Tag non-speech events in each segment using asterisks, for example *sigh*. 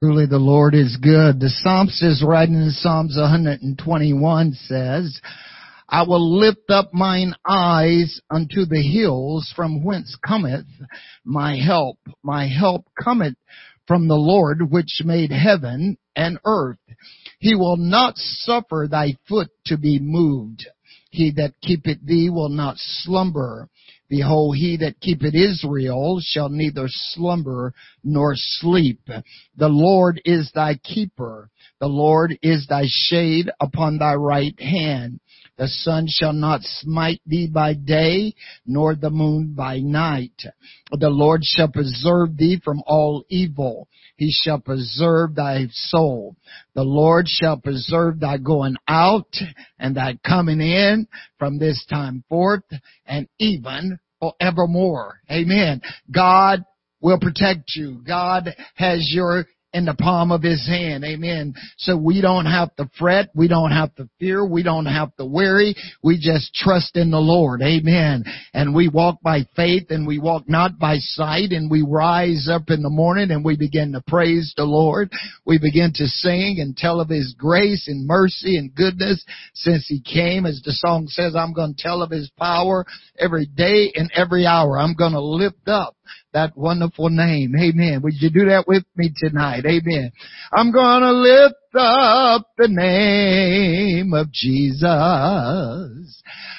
Truly the Lord is good. The Psalmist is writing in Psalms 121 says, I will lift up mine eyes unto the hills from whence cometh my help. My help cometh from the Lord which made heaven and earth. He will not suffer thy foot to be moved. He that keepeth thee will not slumber. Behold, he that keepeth Israel shall neither slumber nor sleep. The Lord is thy keeper. The Lord is thy shade upon thy right hand. The sun shall not smite thee by day, nor the moon by night. The Lord shall preserve thee from all evil. He shall preserve thy soul. The Lord shall preserve thy going out and thy coming in from this time forth and even forevermore. Amen. God will protect you. God has your in the palm of his hand. Amen. So we don't have to fret. We don't have to fear. We don't have to worry. We just trust in the Lord. Amen. And we walk by faith and we walk not by sight and we rise up in the morning and we begin to praise the Lord. We begin to sing and tell of his grace and mercy and goodness since he came. As the song says, I'm going to tell of his power every day and every hour. I'm going to lift up that wonderful name. Amen. Would you do that with me tonight? Amen. I'm gonna lift up the name of Jesus.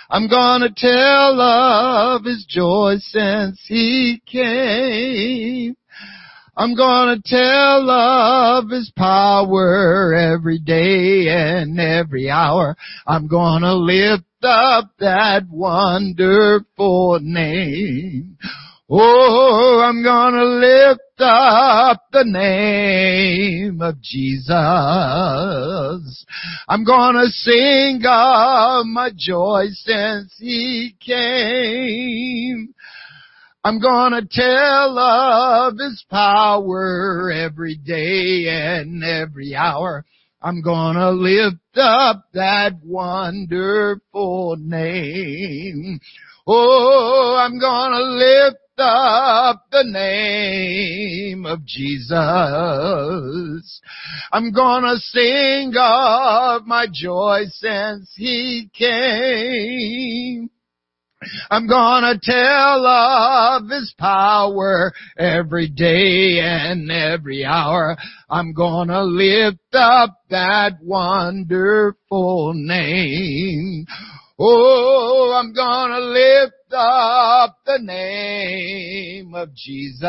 I'm gonna tell of His joy since He came. I'm gonna tell of His power every day and every hour. I'm gonna lift up that wonderful name. Oh, I'm gonna lift up the name of Jesus. I'm gonna sing of my joy since He came. I'm gonna tell of His power every day and every hour. I'm gonna lift up that wonderful name. Oh, I'm gonna lift up the name of Jesus. I'm gonna sing of my joy since He came. I'm gonna tell of His power every day and every hour. I'm gonna lift up that wonderful name. Oh, I'm gonna lift up the name of Jesus.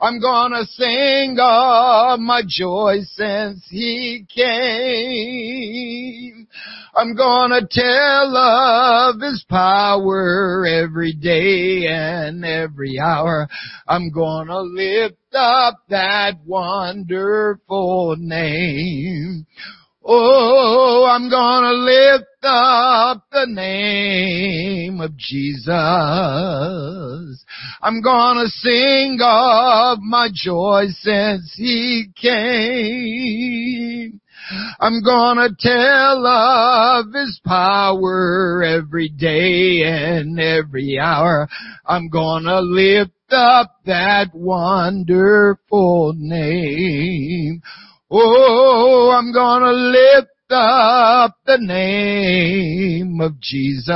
I'm gonna sing of my joy since He came. I'm gonna tell of His power every day and every hour. I'm gonna lift up that wonderful name. Oh, I'm gonna lift up the name of Jesus. I'm gonna sing of my joy since He came. I'm gonna tell of His power every day and every hour. I'm gonna lift up that wonderful name. Oh, I'm gonna lift up the name of Jesus.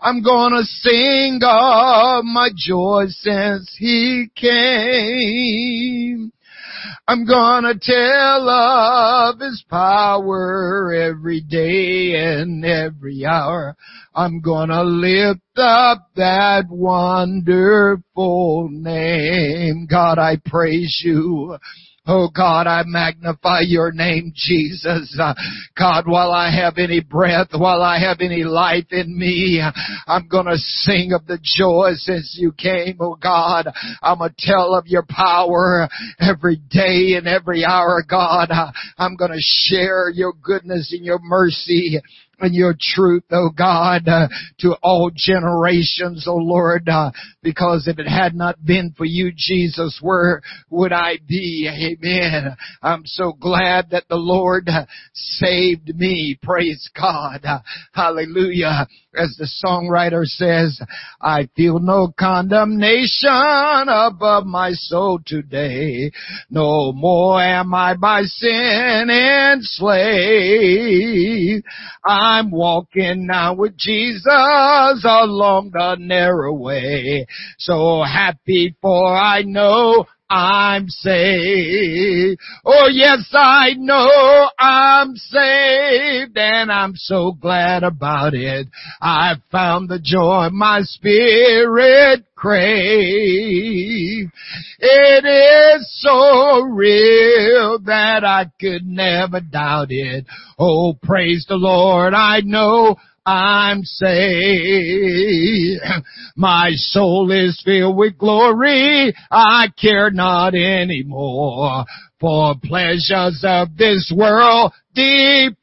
I'm gonna sing of my joy since He came. I'm gonna tell of His power every day and every hour. I'm gonna lift up that wonderful name. God, I praise you. Oh God, I magnify your name, Jesus. Uh, God, while I have any breath, while I have any life in me, I'm gonna sing of the joy since you came, oh God. I'm gonna tell of your power every day and every hour, God. I'm gonna share your goodness and your mercy and your truth, oh God, uh, to all generations, oh Lord, uh, because if it had not been for you, Jesus, where would I be? Amen. I'm so glad that the Lord uh, saved me. Praise God. Hallelujah. As the songwriter says, I feel no condemnation above my soul today. No more am I by sin enslaved. I'm walking now with Jesus along the narrow way. So happy for I know I'm saved. Oh yes, I know I'm saved and I'm so glad about it. I've found the joy my spirit crave. It is so real that I could never doubt it. Oh praise the Lord, I know I'm saved. My soul is filled with glory. I care not anymore for pleasures of this world depraved.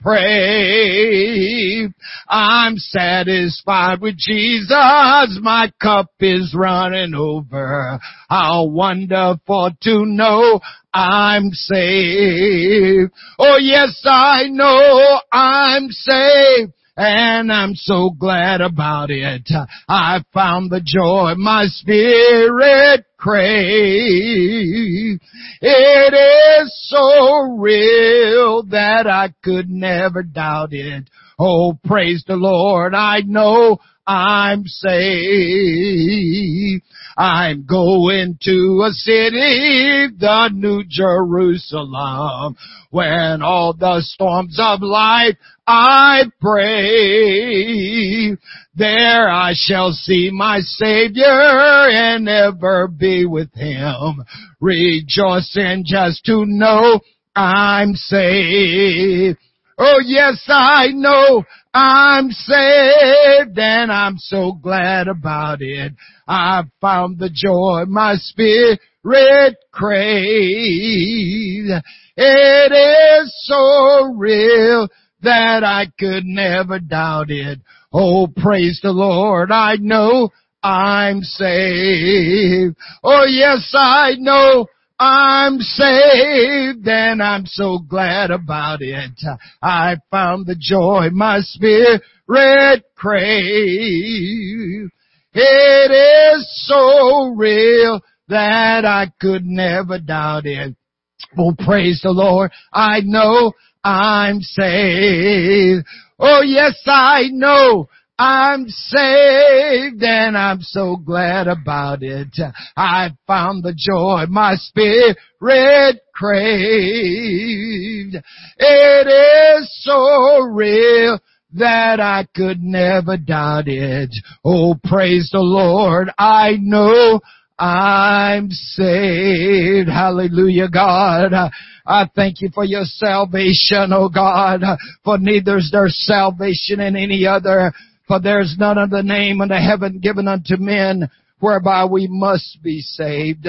I'm satisfied with Jesus. My cup is running over. How wonderful to know I'm saved. Oh yes, I know I'm saved and I'm so glad about it. I found the joy my spirit crave. It is so real that I could never doubt it. Oh, praise the Lord. I know I'm saved. I'm going to a city, the New Jerusalem, when all the storms of life I pray. There I shall see my Savior and ever be with Him. Rejoicing just to know I'm saved. Oh yes, I know I'm saved and I'm so glad about it. I've found the joy my spirit craves. It is so real that I could never doubt it. Oh, praise the Lord. I know I'm saved. Oh yes, I know I'm saved and I'm so glad about it. I found the joy my spirit craves. It is so real that I could never doubt it. Oh, praise the Lord. I know I'm saved. Oh, yes, I know I'm saved and I'm so glad about it. I found the joy my spirit craved. It is so real that I could never doubt it. Oh, praise the Lord. I know I'm saved. Hallelujah, God. I thank you for your salvation, oh God, for neither is there salvation in any other for there's none other name under heaven given unto men whereby we must be saved.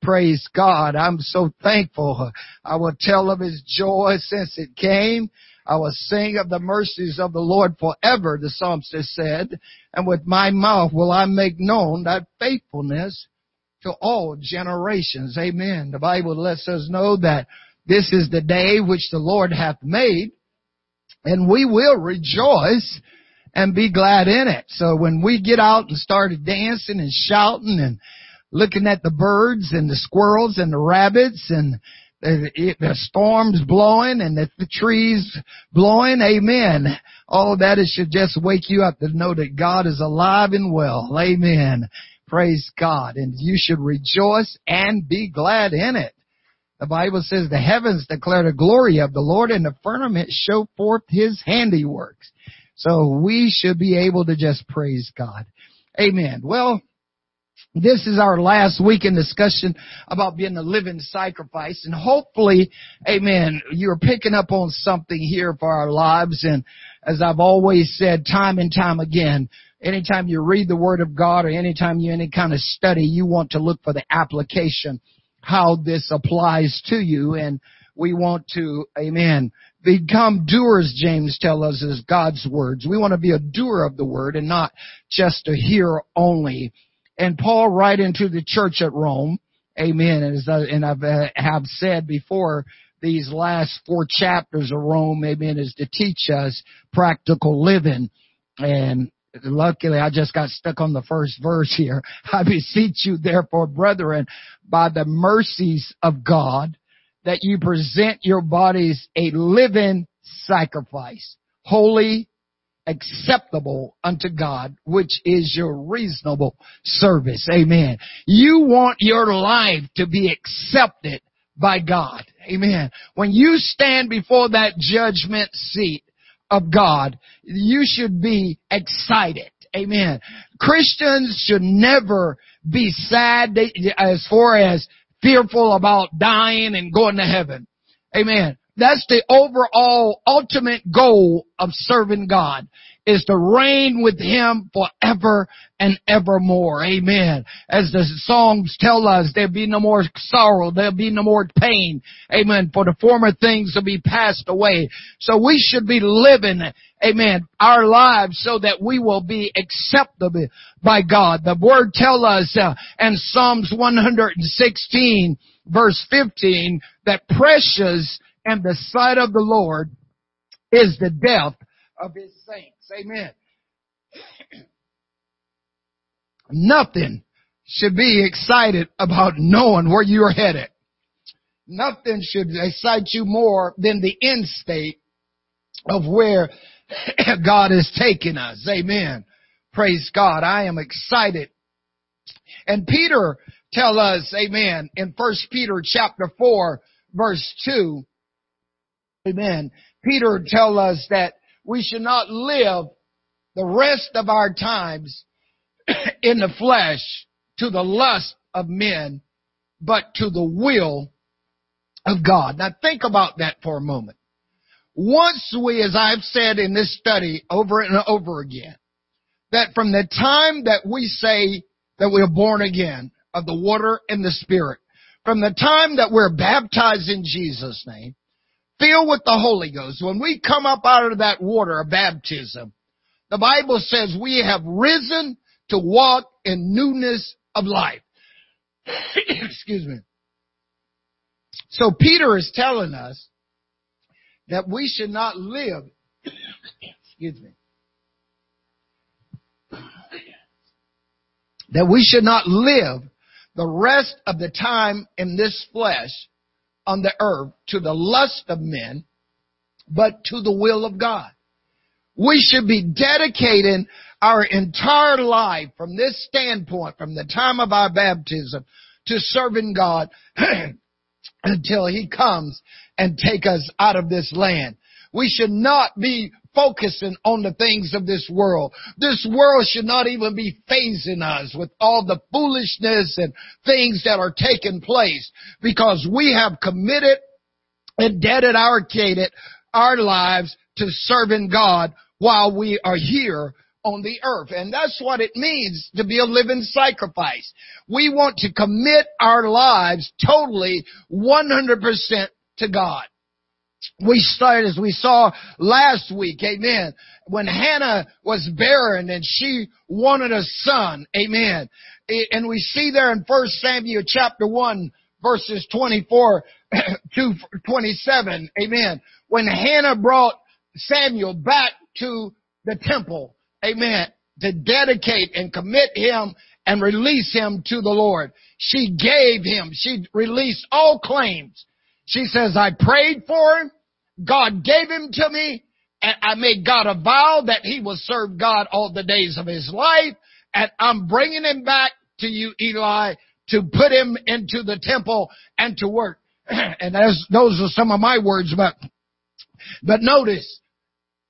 Praise God. I'm so thankful. I will tell of His joy since it came. I will sing of the mercies of the Lord forever, the psalmist said, and with my mouth will I make known that faithfulness to all generations. Amen. The Bible lets us know that this is the day which the Lord hath made, and we will rejoice and be glad in it. So when we get out and started dancing and shouting and looking at the birds and the squirrels and the rabbits and the, storms blowing and the, the trees blowing, amen. All of that it should just wake you up to know that God is alive and well. Amen. Praise God. And you should rejoice and be glad in it. The Bible says the heavens declare the glory of the Lord and the firmament show forth his handiworks. So we should be able to just praise God. Amen. Well, this is our last week in discussion about being a living sacrifice and hopefully, amen, you're picking up on something here for our lives and as I've always said time and time again, anytime you read the Word of God or anytime you any kind of study, you want to look for the application, how this applies to you and We want to, amen, become doers, James tells us, is God's words. We want to be a doer of the word and not just a hearer only. And Paul writing to the church at Rome, amen, I, and I've uh, have said before, these last four chapters of Rome, amen, is to teach us practical living. And luckily I just got stuck on the first verse here. *laughs* I beseech you therefore, brethren, by the mercies of God, that you present your bodies a living sacrifice, holy, acceptable unto God, which is your reasonable service. Amen. You want your life to be accepted by God. Amen. When you stand before that judgment seat of God, you should be excited. Amen. Christians should never be sad as far as fearful about dying and going to heaven. Amen. That's the overall ultimate goal of serving God is to reign with Him forever and evermore. Amen. As the songs tell us, there'll be no more sorrow, there'll be no more pain. Amen. For the former things will be passed away. So we should be living, amen, our lives so that we will be acceptable by God. The Word tell us uh, in Psalms 116 verse 15 that precious in the sight of the Lord is the death of His saints. Amen. *clears throat* Nothing should be excited about knowing where you're headed. Nothing should excite you more than the end state of where *clears throat* God is taking us. Amen. Praise God. I am excited. And Peter tell us, amen, in first Peter chapter four, verse two, amen. Peter tell us that we should not live the rest of our times *clears throat* in the flesh to the lust of men, but to the will of God. Now think about that for a moment. Once we, as I've said in this study over and over again, that from the time that we say that we are born again of the water and the spirit, from the time that we're baptized in Jesus' name, filled with the Holy Ghost, when we come up out of that water of baptism, the Bible says we have risen to walk in newness of life. *clears throat* Excuse me. So Peter is telling us that we should not live, *clears throat* excuse me, that we should not live the rest of the time in this flesh on the earth to the lust of men, but to the will of God. We should be dedicating our entire life from this standpoint, from the time of our baptism, to serving God *clears throat* until He comes and take us out of this land. We should not be focusing on the things of this world. This world should not even be fazing us with all the foolishness and things that are taking place because we have committed and dedicated our lives to serving God while we are here on the earth. And that's what it means to be a living sacrifice. We want to commit our lives totally 100% to God we started as we saw last week, amen, when Hannah was barren and she wanted a son, amen. And we see there in 1 Samuel chapter 1 verses 24 *coughs* to 27, amen, when Hannah brought Samuel back to the temple, amen, to dedicate and commit him and release him to the Lord. She gave him, she released all claims she says, I prayed for him. God gave him to me. And I made God a vow that he will serve God all the days of his life. And I'm bringing him back to you, Eli, to put him into the temple and to work. *clears throat* and as those are some of my words, but, but notice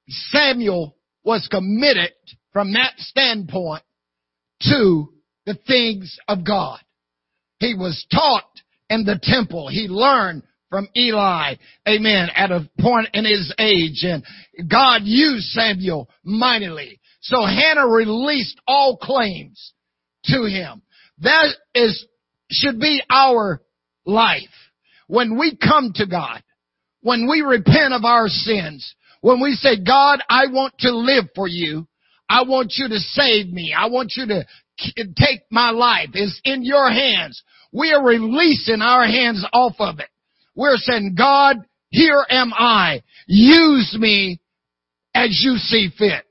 Samuel was committed from that standpoint to the things of God. He was taught in the temple. He learned from Eli, amen, at a point in his age. And God used Samuel mightily. So Hannah released all claims to him. That is, should be our life. When we come to God, when we repent of our sins, when we say, God, I want to live for you, I want you to save me, I want you to take my life, it's in your hands. We are releasing our hands off of it. We're saying, God, here am I. Use me as you see fit.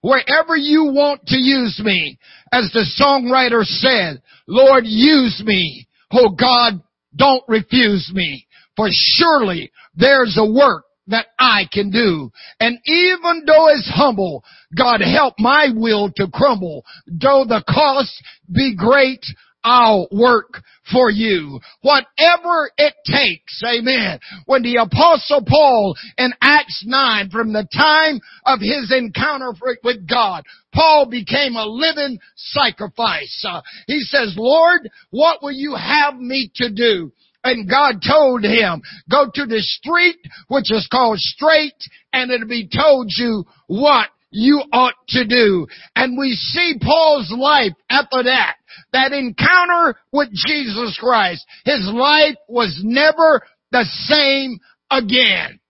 Wherever you want to use me, as the songwriter said, Lord, use me. Oh God, don't refuse me. For surely there's a work that I can do. And even though it's humble, God help my will to crumble. Though the cost be great, I'll work for you. Whatever it takes. Amen. When the apostle Paul in Acts 9, from the time of his encounter with God, Paul became a living sacrifice. Uh, he says, Lord, what will you have me to do? And God told him, go to the street, which is called straight, and it'll be told you what you ought to do. And we see Paul's life after that. That encounter with Jesus Christ. His life was never the same again.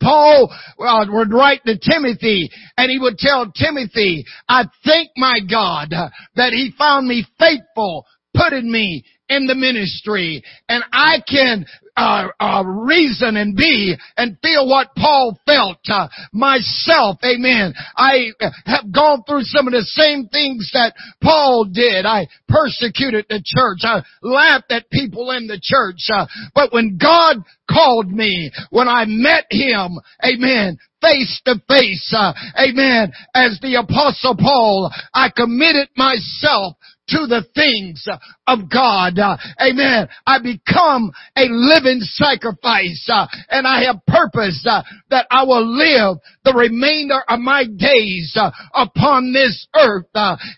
Paul uh, would write to Timothy and he would tell Timothy, I thank my God that he found me faithful, putting me in the ministry and I can uh, uh, reason and be and feel what Paul felt uh, myself. Amen. I have gone through some of the same things that Paul did. I persecuted the church. I laughed at people in the church. Uh, but when God called me, when I met Him, Amen, face to face, uh, Amen, as the apostle Paul, I committed myself to the things of God. Amen. I become a living sacrifice uh, and I have purpose uh, that I will live the remainder of my days uh, upon this earth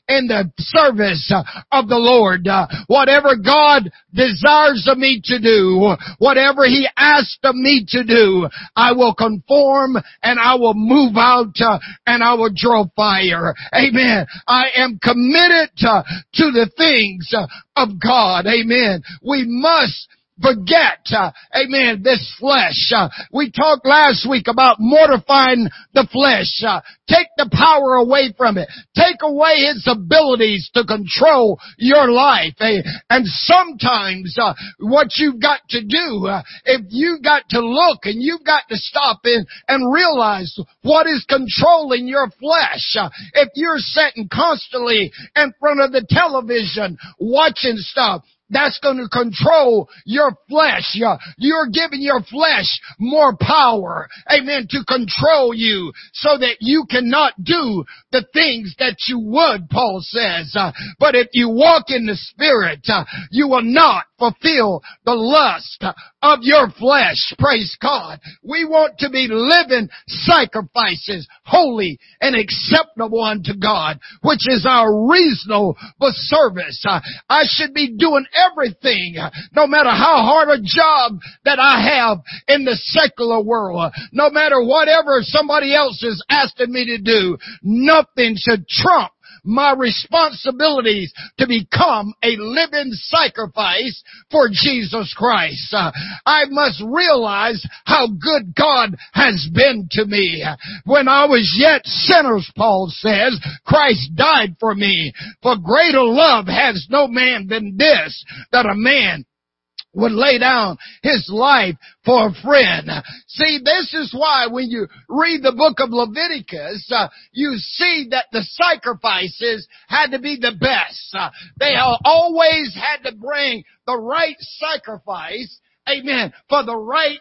in the service of the Lord. whatever God desires of me to do, whatever He asks of me to do, I will conform and I will move out and I will draw fire. Amen. I am committed to, the things uh, of God. Amen. We must forget, uh, amen, this flesh. Uh, we talked last week about mortifying the flesh. Uh, take the power away from it. Take away its abilities to control your life. Eh? And sometimes uh, what you've got to do, uh, if you've got to look and you've got to stop in and realize what is controlling your flesh. Uh, if you're sitting constantly in front of the television watching stuff, that's going to control your flesh. You're giving your flesh more power, amen, to control you so that you cannot do the things that you would, Paul says. Uh, but if you walk in the Spirit, uh, you will not fulfill the lust of your flesh. Praise God. We want to be living sacrifices, holy and acceptable unto God, which is our reasonable service. I should be doing everything, no matter how hard a job that I have in the secular world, no matter whatever somebody else is asking me to do, nothing should trump my responsibilities to become a living sacrifice for Jesus Christ. Uh, I must realize how good God has been to me. When I was yet sinners, Paul says, Christ died for me. For greater love has no man than this, that a man would lay down his life for a friend. See, this is why when you read the book of Leviticus, uh, you see that the sacrifices had to be the best. Uh, they always had to bring the right sacrifice, amen, for the right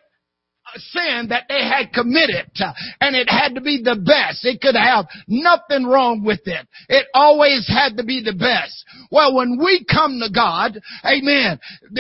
sin that they had committed uh, and it had to be the best. It could have nothing wrong with it. It always had to be the best. Well, when we come to God, amen,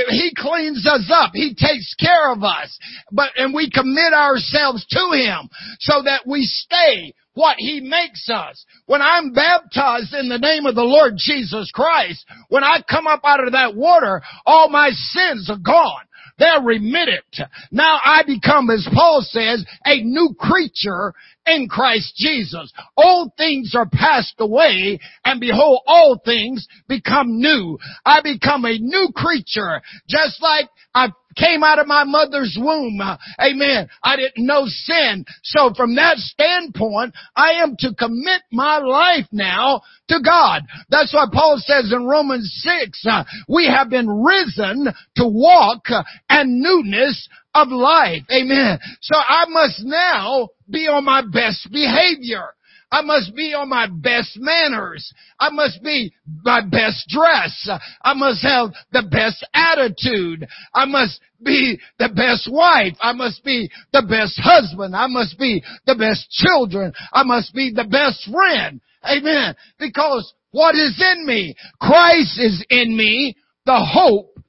He cleans us up. He takes care of us. But, and we commit ourselves to Him so that we stay what He makes us. When I'm baptized in the name of the Lord Jesus Christ, when I come up out of that water, all my sins are gone. They're remitted. Now I become, as Paul says, a new creature in Christ Jesus. Old things are passed away and behold, all things become new. I become a new creature, just like I came out of my mother's womb. Amen. I didn't know sin. So from that standpoint, I am to commit my life now to God. That's why Paul says in Romans 6, uh, we have been risen to walk and newness of life. Amen. So I must now be on my best behavior. I must be on my best manners. I must be my best dress. I must have the best attitude. I must be the best wife. I must be the best husband. I must be the best children. I must be the best friend. Amen. Because what is in me? Christ is in me, the hope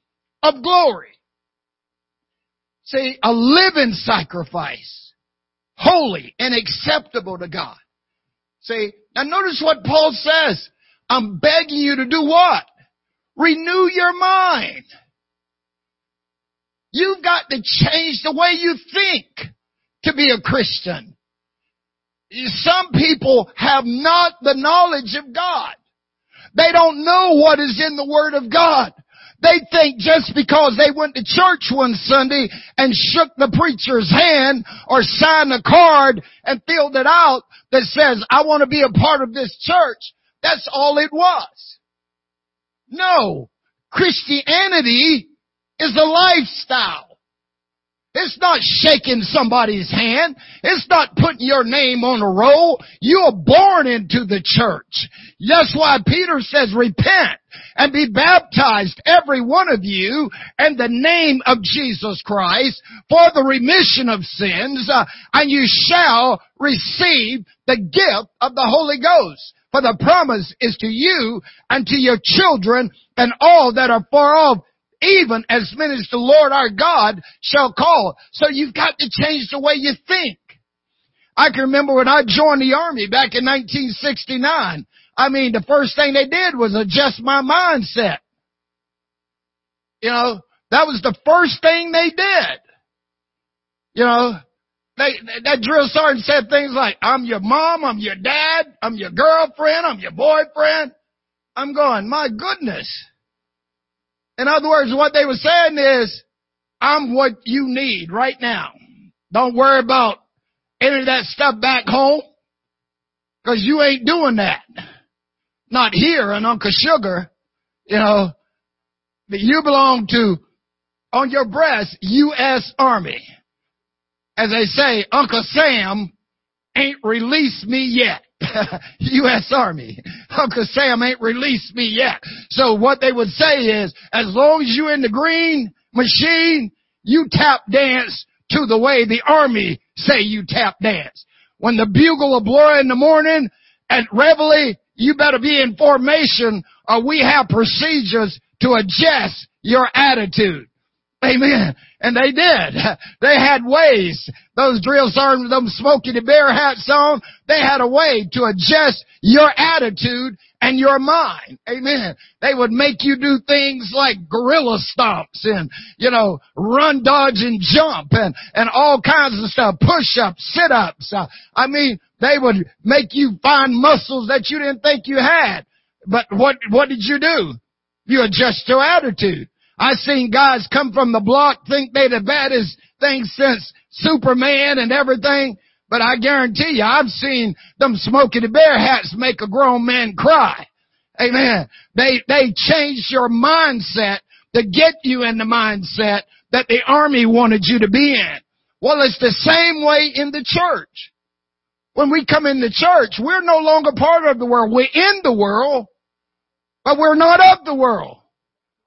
of glory. See, a living sacrifice, holy and acceptable to God. See, now notice what Paul says. I'm begging you to do what? Renew your mind. You've got to change the way you think to be a Christian. Some people have not the knowledge of God. They don't know what is in the Word of God. They think just because they went to church one Sunday and shook the preacher's hand or signed a card and filled it out that says, I want to be a part of this church, that's all it was. No. Christianity is a lifestyle. It's not shaking somebody's hand. It's not putting your name on a roll. You are born into the church. That's why Peter says repent and be baptized, every one of you, in the name of Jesus Christ for the remission of sins, uh, and you shall receive the gift of the Holy Ghost. For the promise is to you and to your children and all that are far off, even as many as the Lord our God shall call. So you've got to change the way you think. I can remember when I joined the army back in 1969. I mean, the first thing they did was adjust my mindset. You know, that was the first thing they did. You know, they, that drill sergeant said things like, I'm your mom, I'm your dad, I'm your girlfriend, I'm your boyfriend. I'm going, my goodness. In other words, what they were saying is, I'm what you need right now. Don't worry about any of that stuff back home, cause you ain't doing that. Not here in Uncle Sugar, you know, but you belong to, on your breast, U.S. Army. As they say, Uncle Sam ain't released me yet. *laughs* U.S. Army. Uncle Sam ain't released me yet. So what they would say is, as long as you in the green machine, you tap dance to the way the Army say you tap dance. When the bugle will blow in the morning at Reveille, you better be in formation or we have procedures to adjust your attitude. Amen. And they did. *laughs* They had ways. Those drill sergeants, them Smokey the Bear hats on, they had a way to adjust your attitude and your mind. Amen. They would make you do things like gorilla stomps and, you know, run, dodge, and jump and, and all kinds of stuff. Push-ups, sit-ups. I mean, they would make you find muscles that you didn't think you had. But what, what did you do? You adjust your attitude. I seen guys come from the block think they the baddest thing since Superman and everything. But I guarantee you, I've seen them Smokey the Bear hats make a grown man cry. Amen. They, they changed your mindset to get you in the mindset that the army wanted you to be in. Well, it's the same way in the church. When we come in the church, we're no longer part of the world. We're in the world, but we're not of the world.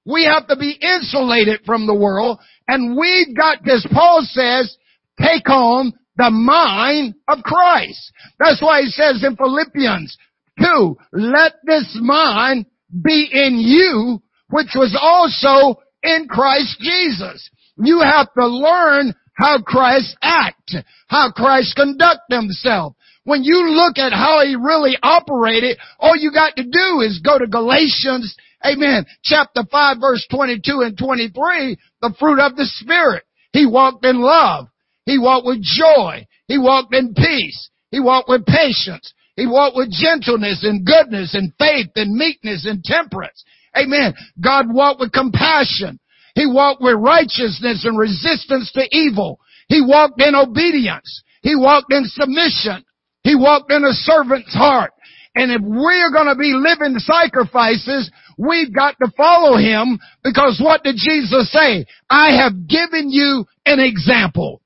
We have to be insulated from the world and we've got, as Paul says, take on the mind of Christ. That's why he says in Philippians 2, let this mind be in you, which was also in Christ Jesus. You have to learn how Christ act, how Christ conduct himself. When you look at how he really operated, all you got to do is go to Galatians Amen. Chapter 5 verse 22 and 23, the fruit of the Spirit. He walked in love. He walked with joy. He walked in peace. He walked with patience. He walked with gentleness and goodness and faith and meekness and temperance. Amen. God walked with compassion. He walked with righteousness and resistance to evil. He walked in obedience. He walked in submission. He walked in a servant's heart. And if we're going to be living sacrifices, we've got to follow him because what did Jesus say? I have given you an example.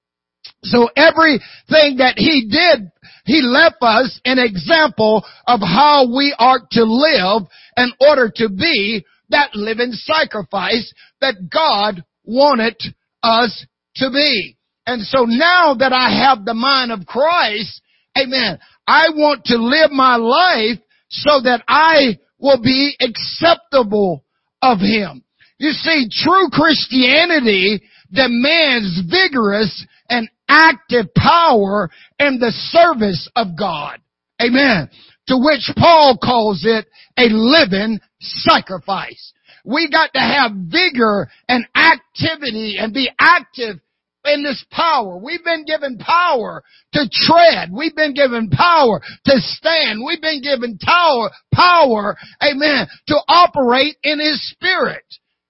So everything that he did, he left us an example of how we are to live in order to be that living sacrifice that God wanted us to be. And so now that I have the mind of Christ, amen, I want to live my life so that I will be acceptable of Him. You see, true Christianity demands vigorous and active power in the service of God. Amen. To which Paul calls it a living sacrifice. We got to have vigor and activity and be active in this power. We've been given power to tread. We've been given power to stand. We've been given power, power, amen, to operate in His Spirit.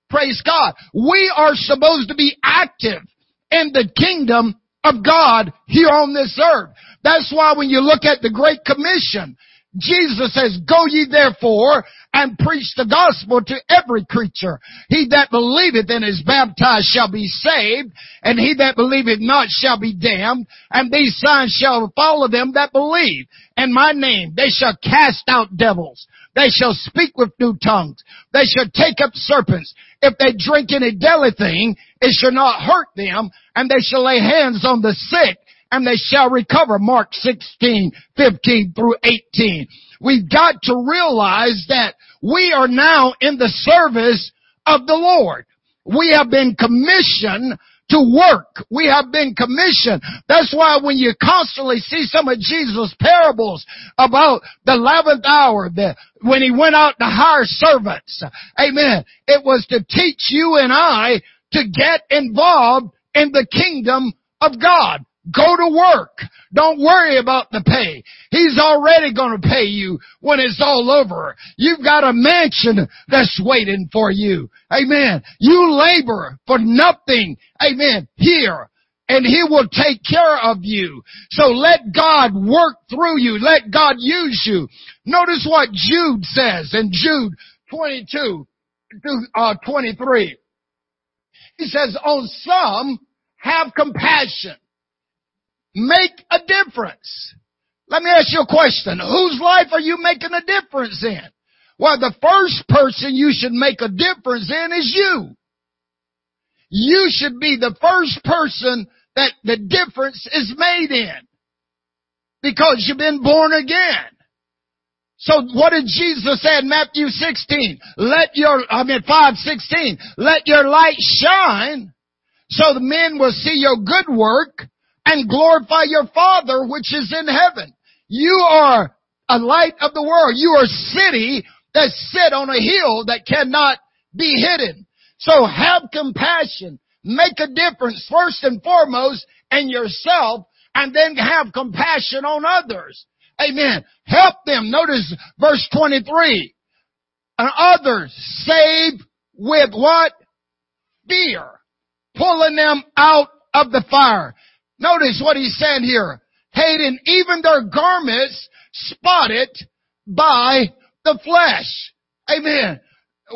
Praise God. We are supposed to be active in the kingdom of God here on this earth. That's why when you look at the Great Commission, Jesus says, go ye therefore and preach the gospel to every creature. He that believeth and is baptized shall be saved, and he that believeth not shall be damned, and these signs shall follow them that believe. In my name they shall cast out devils. They shall speak with new tongues. They shall take up serpents. If they drink any deadly thing, it shall not hurt them, and they shall lay hands on the sick, and they shall recover. Mark 16, 15 through 18. We've got to realize that we are now in the service of the Lord. We have been commissioned to work. We have been commissioned. That's why when you constantly see some of Jesus' parables about the eleventh hour, the, when he went out to hire servants, amen, it was to teach you and I to get involved in the kingdom of God. Go to work. Don't worry about the pay. He's already going to pay you when it's all over. You've got a mansion that's waiting for you. Amen. You labor for nothing. Amen. Here. And He will take care of you. So let God work through you. Let God use you. Notice what Jude says in Jude 22 to uh, 23. He says, on some have compassion make a difference. Let me ask you a question. Whose life are you making a difference in? Well, the first person you should make a difference in is you. You should be the first person that the difference is made in. Because you've been born again. So what did Jesus say in Matthew 16? Let your, I mean 5, 16, let your light shine so the men will see your good work and glorify your Father which is in heaven. You are a light of the world. You are a city that sit on a hill that cannot be hidden. So have compassion. Make a difference first and foremost in yourself and then have compassion on others. Amen. Help them. Notice verse 23. And others save with what? Fear. Pulling them out of the fire. Notice what he's saying here. Hating even their garments spotted by the flesh. Amen.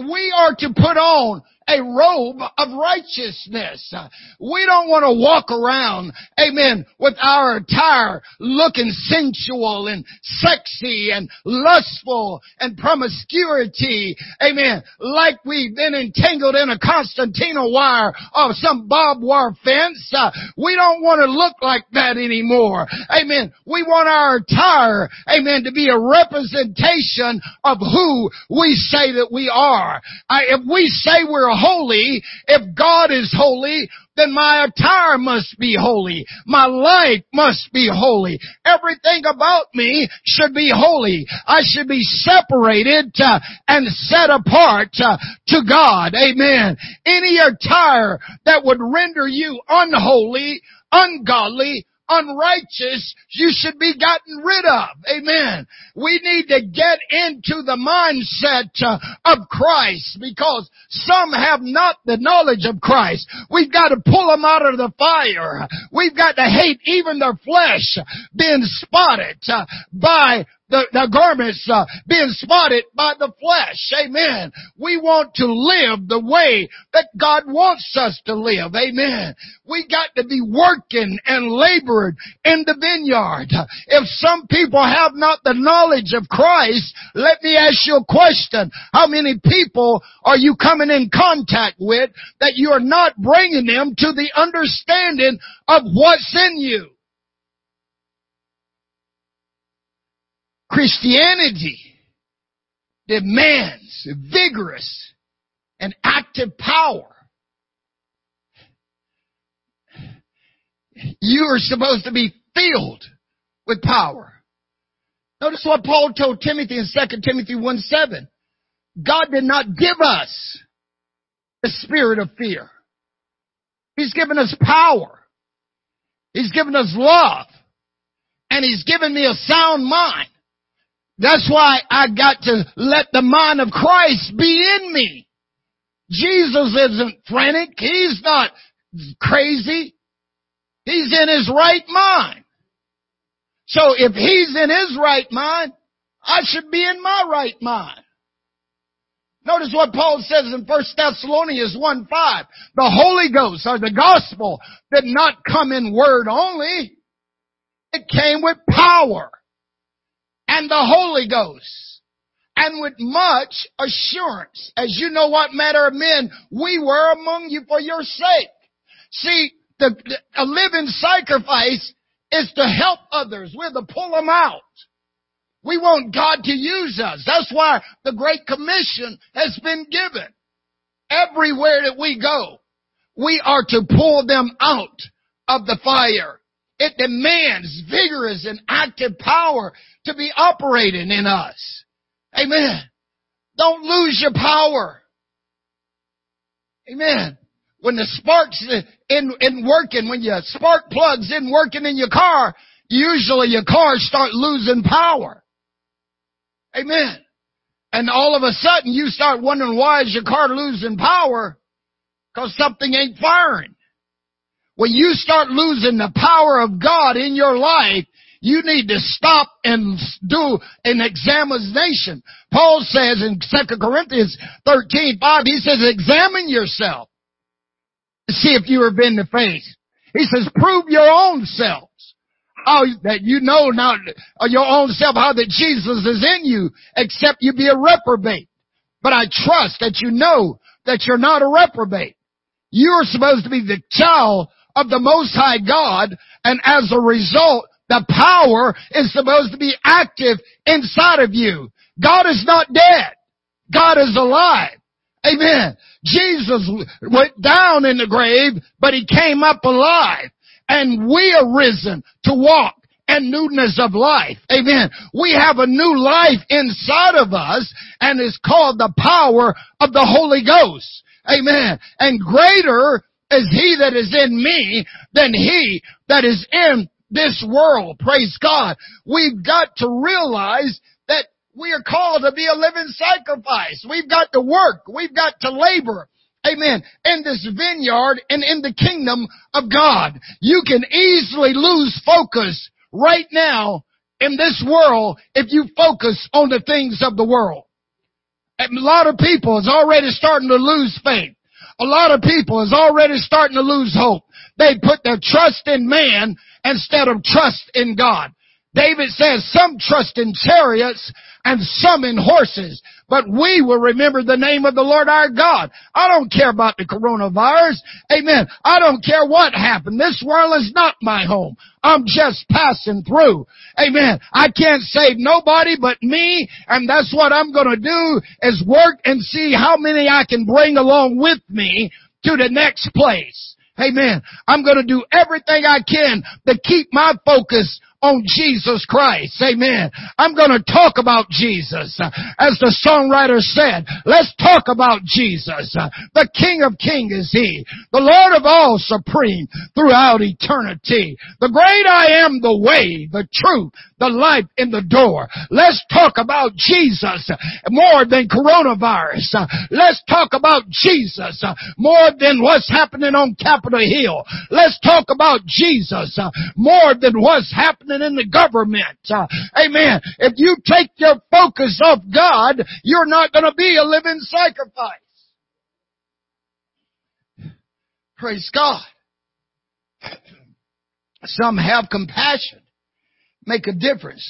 We are to put on a robe of righteousness. We don't want to walk around, amen, with our attire looking sensual and sexy and lustful and promiscuity, amen, like we've been entangled in a concertina wire of some barbed wire fence. We don't want to look like that anymore. Amen. We want our attire, amen, to be a representation of who we say that we are. I, if we say we're holy, if God is holy, then my attire must be holy. My life must be holy. Everything about me should be holy. I should be separated uh, and set apart uh, to God. Amen. Any attire that would render you unholy, ungodly, unrighteous you should be gotten rid of. Amen. We need to get into the mindset uh, of Christ because some have not the knowledge of Christ. We've got to pull them out of the fire. We've got to hate even their flesh being spotted uh, by the, the garments uh, being spotted by the flesh. Amen. We want to live the way that God wants us to live. Amen. We got to be working and laboring in the vineyard. If some people have not the knowledge of Christ, let me ask you a question. How many people are you coming in contact with that you are not bringing them to the understanding of what's in you? Christianity demands vigorous and active power. You are supposed to be filled with power. Notice what Paul told Timothy in 2 Timothy 1 7. God did not give us the spirit of fear. He's given us power. He's given us love. And He's given me a sound mind. That's why I got to let the mind of Christ be in me. Jesus isn't frantic. He's not crazy. He's in his right mind. So if he's in his right mind, I should be in my right mind. Notice what Paul says in 1 Thessalonians 1 5. The Holy Ghost or the gospel did not come in word only. It came with power and the Holy Ghost. And with much assurance, as you know what matter of men we were among you for your sake. See, the, the a living sacrifice is to help others. We're to pull them out. We want God to use us. That's why the Great Commission has been given. Everywhere that we go, we are to pull them out of the fire. It demands vigorous and active power to be operating in us. Amen. Don't lose your power. Amen. When the sparks in, in working, when your spark plugs in working in your car, usually your cars start losing power. Amen. And all of a sudden you start wondering why is your car losing power? Cause something ain't firing. When you start losing the power of God in your life, you need to stop and do an examination. Paul says in 2 Corinthians 13, 5, he says, examine yourself to see if you have been the faith. He says, prove your own selves. How that you know now uh, your own self, how that Jesus is in you, except you be a reprobate. But I trust that you know that you're not a reprobate. You are supposed to be the child of the Most High God, and as a result, the power is supposed to be active inside of you. God is not dead. God is alive. Amen. Jesus went down in the grave, but he came up alive. And we are risen to walk and newness of life. Amen. We have a new life inside of us and it's called the power of the Holy Ghost. Amen. And greater is he that is in me than he that is in this world. Praise God. We've got to realize that we are called to be a living sacrifice. We've got to work. We've got to labor. Amen. In this vineyard and in the kingdom of God. You can easily lose focus right now in this world if you focus on the things of the world. A lot of people is already starting to lose faith. A lot of people is already starting to lose hope. They put their trust in man instead of trust in God. David says some trust in chariots and some in horses, but we will remember the name of the Lord our God. I don't care about the coronavirus. Amen. I don't care what happened. This world is not my home. I'm just passing through. Amen. I can't save nobody but me, and that's what I'm gonna do is work and see how many I can bring along with me to the next place. Amen. I'm going to do everything I can to keep my focus on Jesus Christ. Amen. I'm going to talk about Jesus. As the songwriter said, let's talk about Jesus. The King of Kings is He. The Lord of all supreme throughout eternity. The great I am the way, the truth, the life in the door. Let's talk about Jesus more than coronavirus. Let's talk about Jesus more than what's happening on Capitol Hill. Let's talk about Jesus more than what's happening in the government. Uh, amen. If you take your focus off God, you're not going to be a living sacrifice. Praise God. Some have compassion make a difference.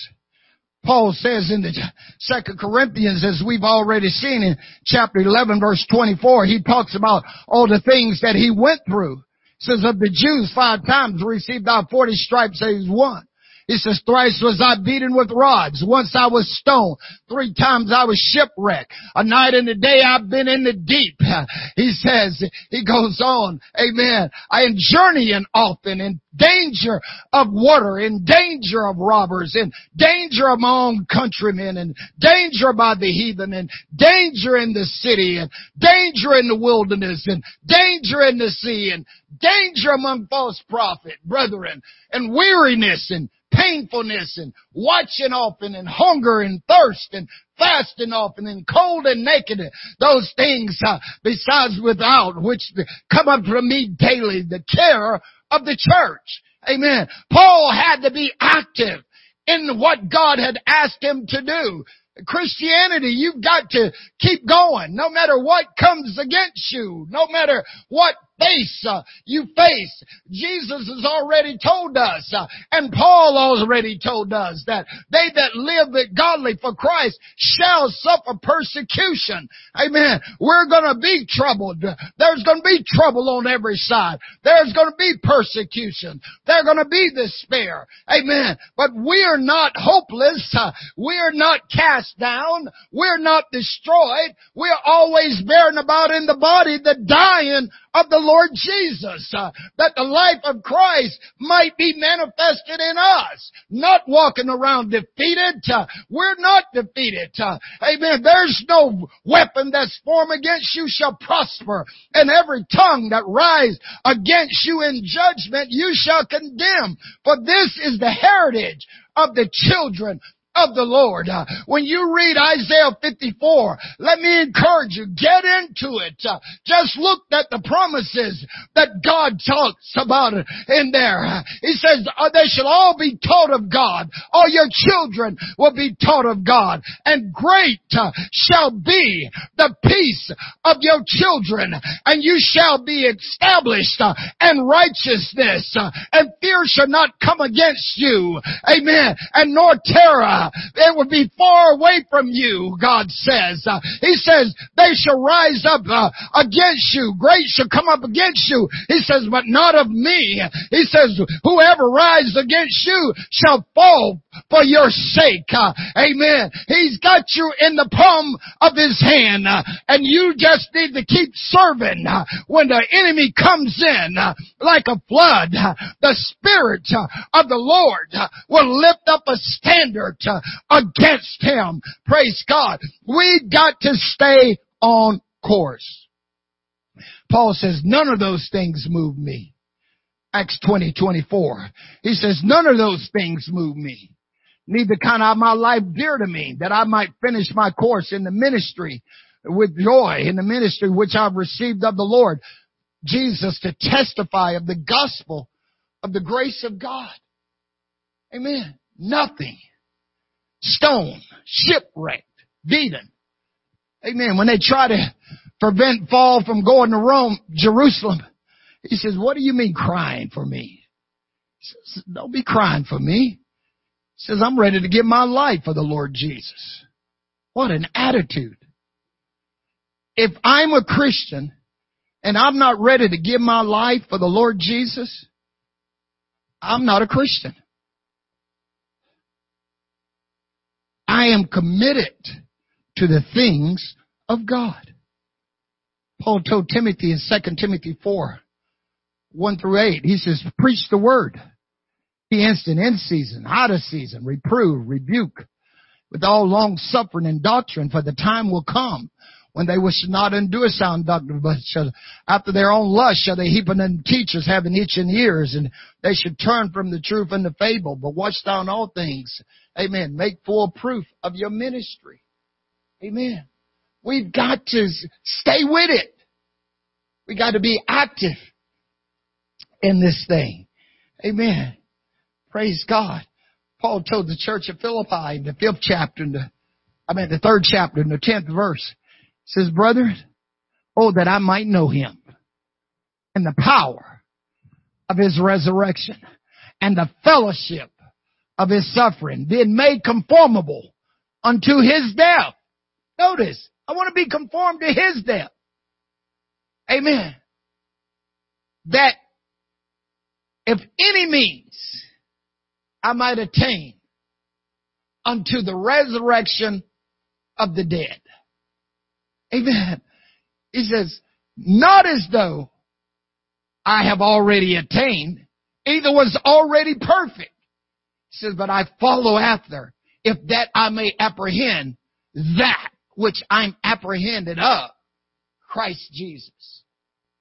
Paul says in the second Corinthians, as we've already seen in chapter 11 verse 24, he talks about all the things that he went through. Says of the Jews five times received out 40 stripes as one. He says, thrice was I beaten with rods. Once I was stoned. Three times I was shipwrecked. A night and a day I've been in the deep. *laughs* He says, he goes on, amen. I am journeying often in danger of water, in danger of robbers, in danger among countrymen, and danger by the heathen, and danger in the city, and danger in the wilderness, and danger in the sea, and danger among false prophet, brethren, and weariness, and painfulness and watching often and hunger and thirst and fasting often and cold and naked. Those things uh, besides without which come up from me daily, the care of the church. Amen. Paul had to be active in what God had asked him to do. Christianity, you've got to keep going no matter what comes against you, no matter what face uh, you face. Jesus has already told us, uh, and Paul already told us that they that live it godly for Christ shall suffer persecution. Amen. We're gonna be troubled. There's gonna be trouble on every side. There's gonna be persecution. There's gonna be despair. Amen. But we are not hopeless. Uh, we are not cast down. We're not destroyed. We're always bearing about in the body the dying of the Lord Jesus, uh, that the life of Christ might be manifested in us, not walking around defeated. Uh, we're not defeated. Uh, amen. There's no weapon that's formed against you shall prosper, and every tongue that rise against you in judgment you shall condemn. For this is the heritage of the children of the Lord. Uh, when you read Isaiah 54, let me encourage you, get into it. Uh, just look at the promises that God talks about in there. He says, uh, they shall all be taught of God. All your children will be taught of God. And great uh, shall be the peace of your children. And you shall be established uh, in righteousness. Uh, and fear shall not come against you. Amen. And nor terror it will be far away from you, God says. Uh, he says, they shall rise up uh, against you. Great shall come up against you. He says, but not of me. He says, whoever rises against you shall fall for your sake. Uh, amen. He's got you in the palm of his hand, uh, and you just need to keep serving. Uh, when the enemy comes in uh, like a flood, the Spirit of the Lord will lift up a standard against him. Praise God. We got to stay on course. Paul says, none of those things move me. Acts 20, 24. He says, none of those things move me. Need Neither count I my life dear to me that I might finish my course in the ministry with joy in the ministry which I've received of the Lord Jesus to testify of the gospel of the grace of God. Amen. Nothing stoned, shipwrecked, beaten. Amen. When they try to prevent Paul from going to Rome, Jerusalem, he says, what do you mean crying for me? He says, don't be crying for me. He says, I'm ready to give my life for the Lord Jesus. What an attitude. If I'm a Christian and I'm not ready to give my life for the Lord Jesus, I'm not a Christian. I am committed to the things of God. Paul told Timothy in 2 Timothy 4, 1 through 8, he says, preach the word. Be instant in season, out of season, reprove, rebuke, with all long suffering and doctrine, for the time will come when they wish not endure sound doctrine, but shall, after their own lust shall they heap unto teachers having itching ears, and they should turn from the truth and the fable. But watch down all things. Amen. Make full proof of your ministry. Amen. We've got to stay with it. We got to be active in this thing. Amen. Praise God. Paul told the church of Philippi in the fifth chapter, in the, I mean the third chapter, in the tenth verse, says, Brother, oh, that I might know him and the power of his resurrection and the fellowship of his suffering, being made conformable unto his death. Notice, I want to be conformed to his death. Amen. That if any means I might attain unto the resurrection of the dead. Amen. He says, not as though I have already attained, either was already perfect. He says, but I follow after, if that I may apprehend that which I'm apprehended of, Christ Jesus.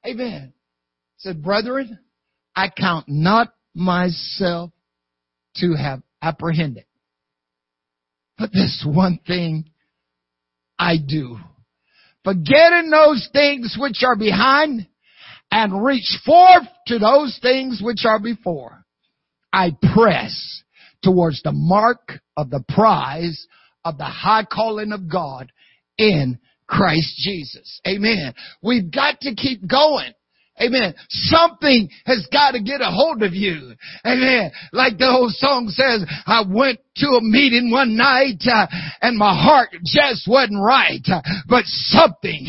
Amen. He said, brethren, I count not myself to have apprehended. But this one thing I do. Forgetting those things which are behind and reach forth to those things which are before. I press towards the mark of the prize of the high calling of God in Christ Jesus. Amen. We've got to keep going. Amen. Something has got to get a hold of you. Amen. Like the old song says, I went to a meeting one night uh, and my heart just wasn't right, uh, but something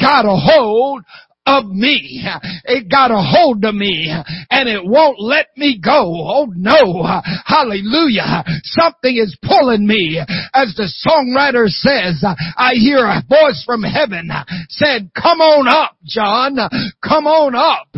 got a hold of me. It got a hold of me and it won't let me go. Oh no. Hallelujah. Something is pulling me. As the songwriter says, I hear a voice from heaven said, come on up, John. Come on up.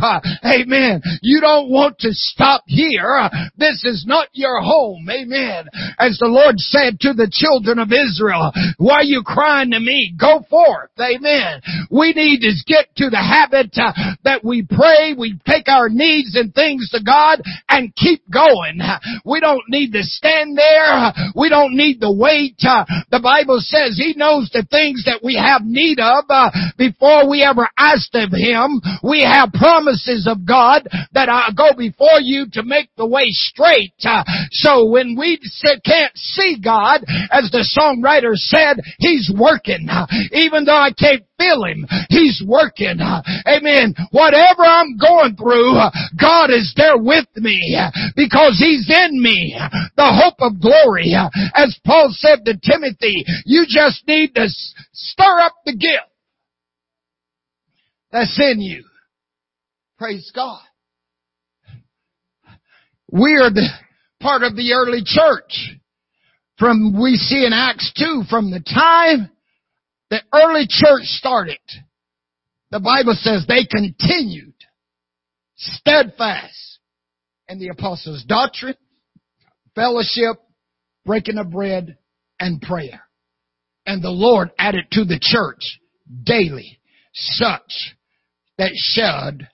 Amen. You don't want to stop here. This is not your home. Amen. As the Lord said to the children of Israel, why are you crying to me? Go forth. Amen. We need to get to the habit uh, that we pray, we take our needs and things to God and keep going. We don't need to stand there. We don't need to wait. Uh, the Bible says He knows the things that we have need of uh, before we ever asked of Him. We have promises of God that I go before you to make the way straight. Uh, so when we can't see God, as the songwriter said, He's working. Even though I can't feel Him, He's working. Amen. Whatever I'm going through, God is there with me because He's in me. The hope of glory. As Paul said to Timothy, you just need to stir up the gift that's in you. Praise God. We are the part of the early church. From, we see in Acts 2, from the time the early church started, the Bible says they continued steadfast in the apostles' doctrine, fellowship, breaking of bread, and prayer. And the Lord added to the church daily such that should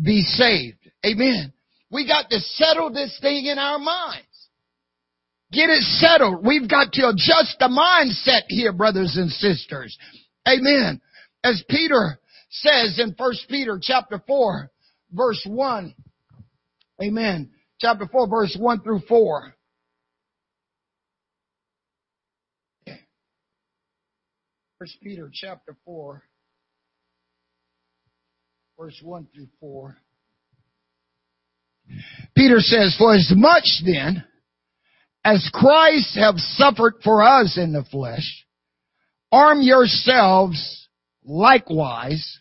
be saved. Amen. We got to settle this thing in our minds. Get it settled. We've got to adjust the mindset here, brothers and sisters. Amen. As Peter says in First Peter chapter 4 verse 1. Amen. Chapter 4 verse 1 through 4. First Peter chapter 4 verse 1 through 4. Peter says, For as much then as Christ have suffered for us in the flesh, arm yourselves likewise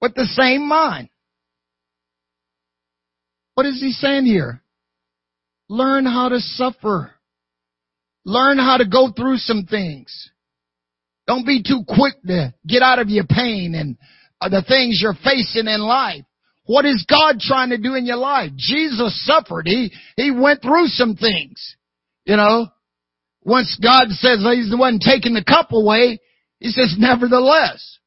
with the same mind. What is he saying here? Learn how to suffer. Learn how to go through some things. Don't be too quick to get out of your pain and uh, the things you're facing in life. What is God trying to do in your life? Jesus suffered. He, he went through some things. You know, once God says he's the one taking the cup away, he says, nevertheless,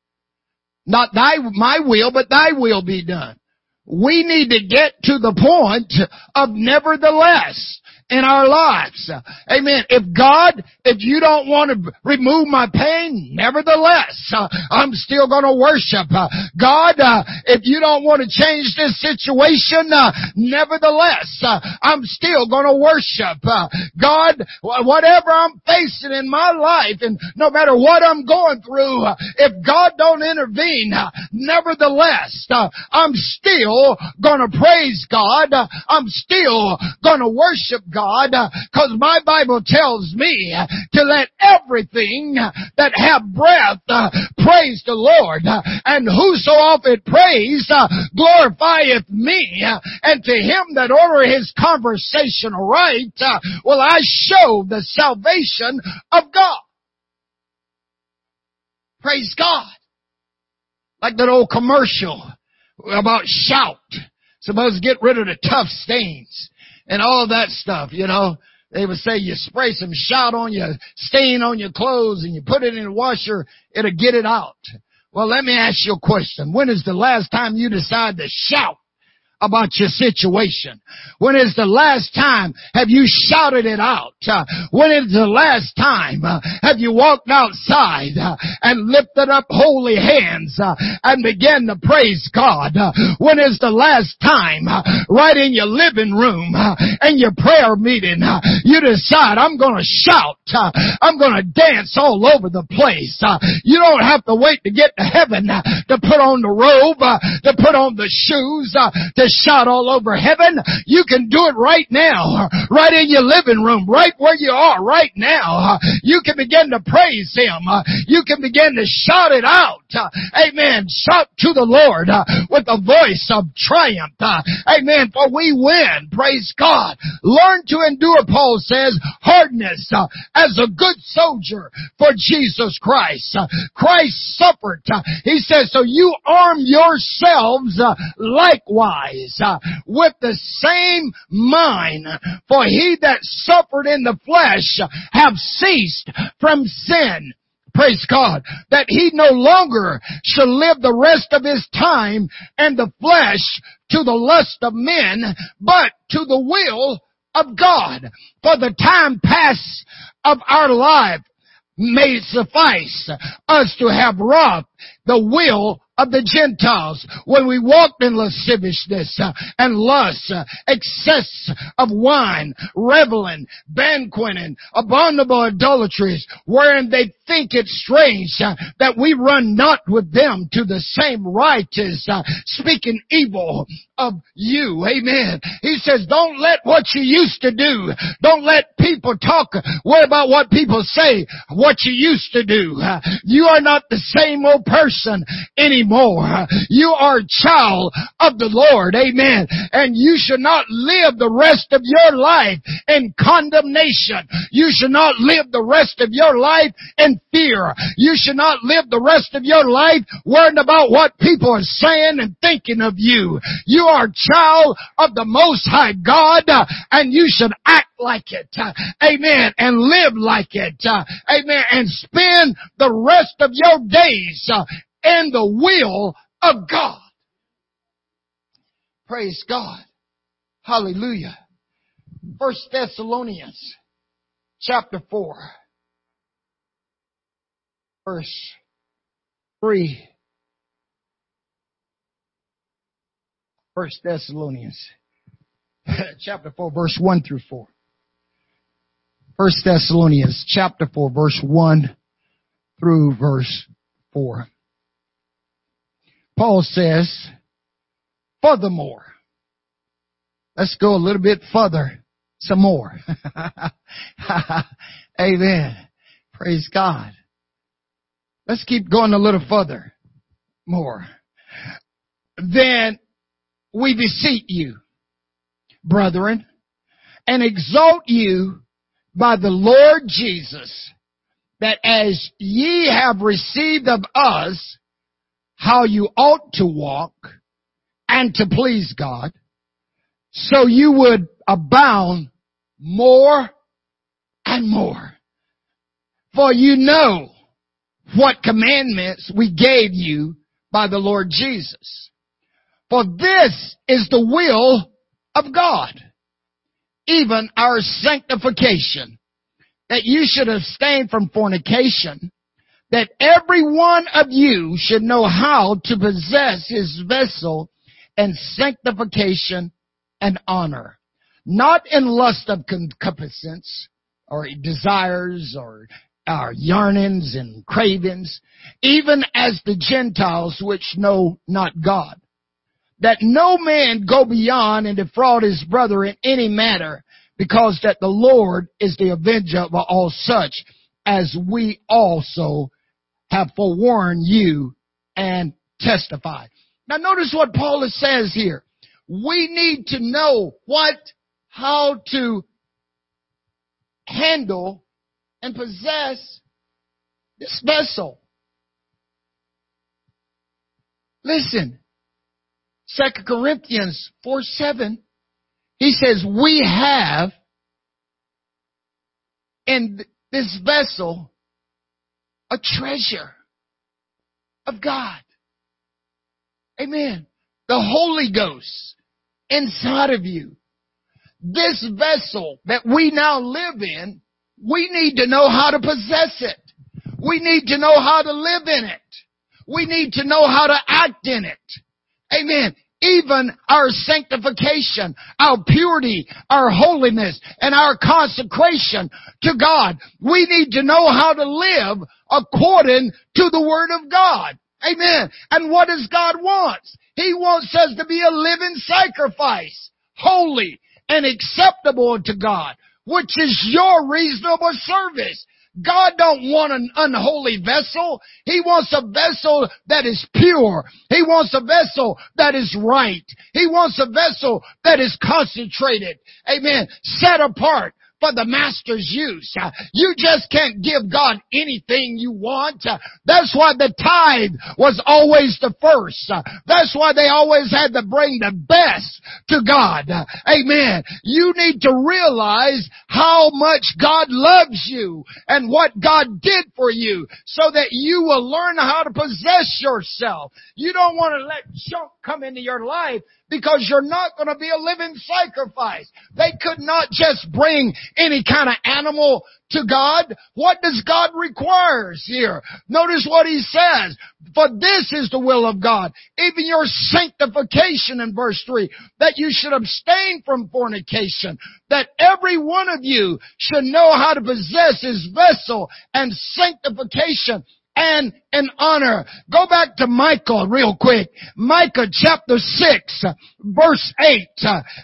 not thy, my will, but thy will be done. We need to get to the point of nevertheless in our lives. Amen. If God, if you don't want to remove my pain, nevertheless, uh, I'm still going to worship. Uh, God, uh, if you don't want to change this situation, uh, nevertheless, uh, I'm still going to worship. Uh, God, whatever I'm facing in my life and no matter what I'm going through, if God don't intervene, nevertheless, I'm still going to praise God. I'm still going to worship God, because uh, my Bible tells me uh, to let everything that have breath uh, praise the Lord. And whoso often praise Uh, glorifieth me. Uh, and to him that order his conversation right, uh, will I show the salvation of God. Praise God. Like that old commercial about shout. Supposed to get rid of the tough stains and all that stuff, you know. They would say you spray some shout on your stain on your clothes and you put it in the washer, it'll get it out. Well, let me ask you a question. When is the last time you decided to shout about your situation? When is the last time have you shouted it out? Uh, when is the last time uh, have you walked outside uh, and lifted up holy hands uh, and began to praise God? Uh, when is the last time uh, right in your living room and your prayer meeting you decide I'm going to shout, I'm going to dance all over the place. you don't have to wait to get to heaven to put on the robe, to put on the shoes, to shout all over heaven. You can do it right now, right in your living room, right where you are right now. You can begin to praise Him. You can begin to shout it out. Amen. Shout to the Lord with a voice of triumph. Amen. For we win. Praise God. Learn to endure, Paul says, hardness as a good soldier for Jesus Christ. Christ suffered. He says, so you arm yourselves likewise Uh, with the same mind. For he that suffered in the flesh have ceased from sin. Praise God. That he no longer shall live the rest of his time and the flesh to the lust of men, but to the will of God. For the time past of our life may suffice us to have wrought the will of the Gentiles when we walked in lasciviousness uh, and lust, uh, excess of wine, reveling, banqueting, abominable idolatries, wherein they think it strange uh, that we run not with them to the same righteous, speaking evil of you. Amen. He says, don't let what you used to do, don't let people talk, worry about what people say, what you used to do. You are not the same old person anymore. You are a child of the Lord. Amen. And you should not live the rest of your life in condemnation. You should not live the rest of your life in fear. You should not live the rest of your life worrying about what people are saying and thinking of you. You are a child of the Most High God and you should act like it. Amen. And live like it. Amen. And spend the rest of your days in the will of God. Praise God. Hallelujah. First Thessalonians chapter 4 verse 3. First Thessalonians *laughs* chapter 4 verse 1 through 4. First Thessalonians chapter 4 verse 1 through verse 4. Paul says, furthermore, let's go a little bit further, some more. *laughs* Amen. Praise God. Let's keep going a little further. More. Then we beseech you, brethren, and exalt you by the Lord Jesus, that as ye have received of us how you ought to walk, and to please God, so you would abound more and more. For you know what commandments we gave you by the Lord Jesus. For this is the will of God, even our sanctification, that you should abstain from fornication, that every one of you should know how to possess his vessel in sanctification and honor, not in lust of concupiscence or desires or our yearnings and cravings, even as the Gentiles which know not God. That no man go beyond and defraud his brother in any matter, because that the Lord is the avenger of all such, as we also have forewarned you and testified. Now notice what Paul says here. We need to know what, how to handle and possess this vessel. Listen, Second Corinthians 4 7, he says, we have in this vessel a treasure of God. Amen. The Holy Ghost inside of you. This vessel that we now live in, we need to know how to possess it. We need to know how to live in it. We need to know how to act in it. Amen even our sanctification, our purity, our holiness, and our consecration to God. We need to know how to live according to the Word of God. Amen. And what does God want? He wants us to be a living sacrifice, holy and acceptable to God, which is your reasonable service. God don't want an unholy vessel. He wants a vessel that is pure. He wants a vessel that is right. He wants a vessel that is concentrated. Amen. Set apart for the master's use. You just can't give God anything you want. That's why the tithe was always the first. That's why they always had to bring the best to God. Amen. You need to realize how much God loves you and what God did for you so that you will learn how to possess yourself. You don't want to let junk come into your life because you're not going to be a living sacrifice. They could not just bring any kind of animal to God. What does God requires here? Notice what he says. For this is the will of God, even your sanctification in verse 3, that you should abstain from fornication, that every one of you should know how to possess his vessel and sanctification and in honor. Go back to Micah real quick. Micah chapter 6, verse 8.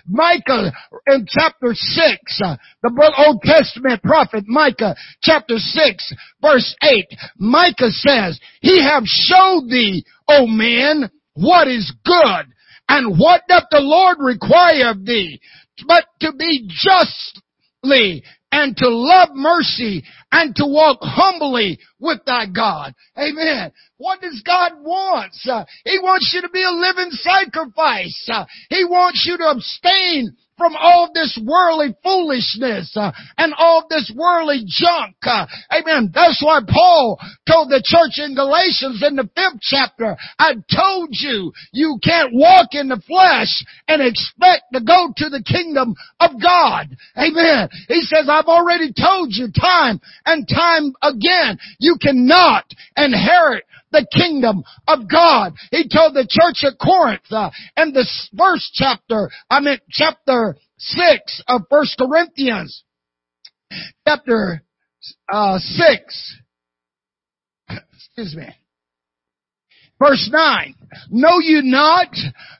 Micah in chapter 6, the Old Testament prophet Micah chapter 6, verse 8. Micah says, He have showed thee, O man, what is good, and what doth the Lord require of thee, but to be justly and to love mercy and to walk humbly with thy God. Amen. What does God want? Uh, he wants you to be a living sacrifice. Uh, he wants you to abstain from all this worldly foolishness uh, and all this worldly junk. Uh, amen. That's why Paul told the church in Galatians in the fifth chapter, I told you, you can't walk in the flesh and expect to go to the kingdom of God. Amen. He says, I've already told you time and time again, you cannot inherit the kingdom of God. He told the church at Corinth uh, in the first chapter, I mean chapter 6 of First Corinthians, chapter uh, 6, *coughs* excuse me, verse 9, know you not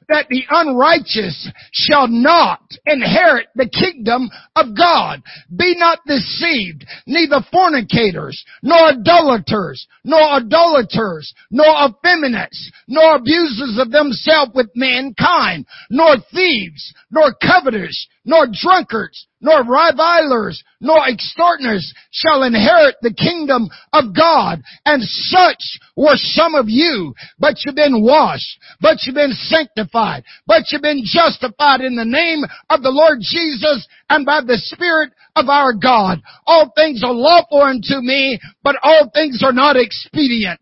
that the unrighteous shall not inherit the kingdom of God. Be not deceived, neither fornicators, nor idolaters, nor idolaters, nor effeminates, nor abusers of themselves with mankind, nor thieves, nor covetous, nor drunkards, nor revilers, nor extortioners shall inherit the kingdom of God. And such were some of you, but you've been washed, but you've been sanctified, but you've been justified in the name of the Lord Jesus and by the Spirit of our God. All things are lawful unto me, but all things are not expedient.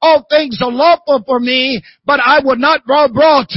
All things are lawful for me, but I would not draw brought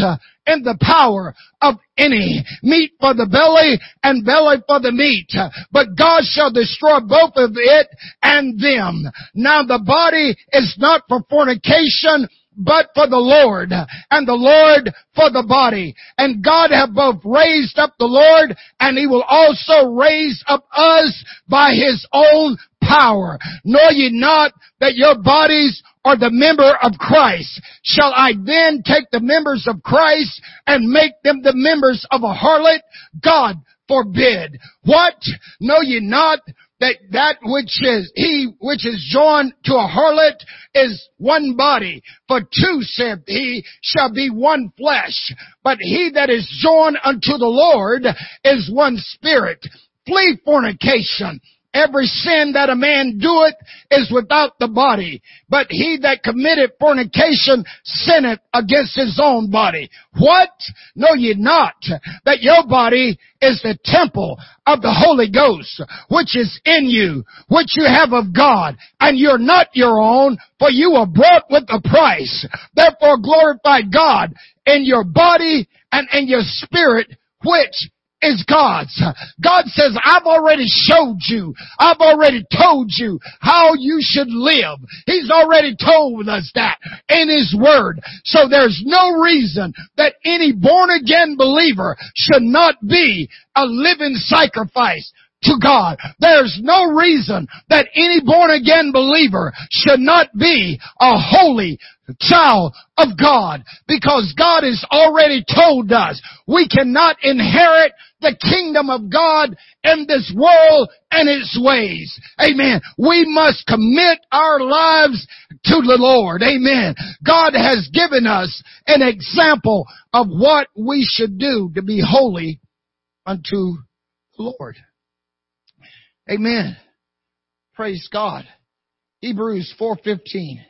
in the power of any. Meat for the belly and belly for the meat. But God shall destroy both of it and them. Now the body is not for fornication, but for the Lord, and the Lord for the body. And God have both raised up the Lord, and He will also raise up us by His own power. Know ye not that your bodies are the member of Christ? Shall I then take the members of Christ and make them the members of a harlot? God forbid. What? Know ye not that that which is he which is joined to a harlot is one body. For two saith he shall be one flesh. But he that is joined unto the Lord is one spirit. Flee fornication. Every sin that a man doeth is without the body, but he that committeth fornication sinneth against his own body. What? Know ye not that your body is the temple of the Holy Ghost, which is in you, which you have of God, and you're not your own, for you were bought with a price. Therefore glorify God in your body and in your spirit, which is God's. God says, I've already showed you. I've already told you how you should live. He's already told us that in His Word. So there's no reason that any born again believer should not be a living sacrifice to God. There's no reason that any born again believer should not be a holy child of God because God has already told us we cannot inherit the kingdom of God in this world and its ways. Amen. We must commit our lives to the Lord. Amen. God has given us an example of what we should do to be holy unto the Lord. Amen. Praise God. Hebrews 4:15.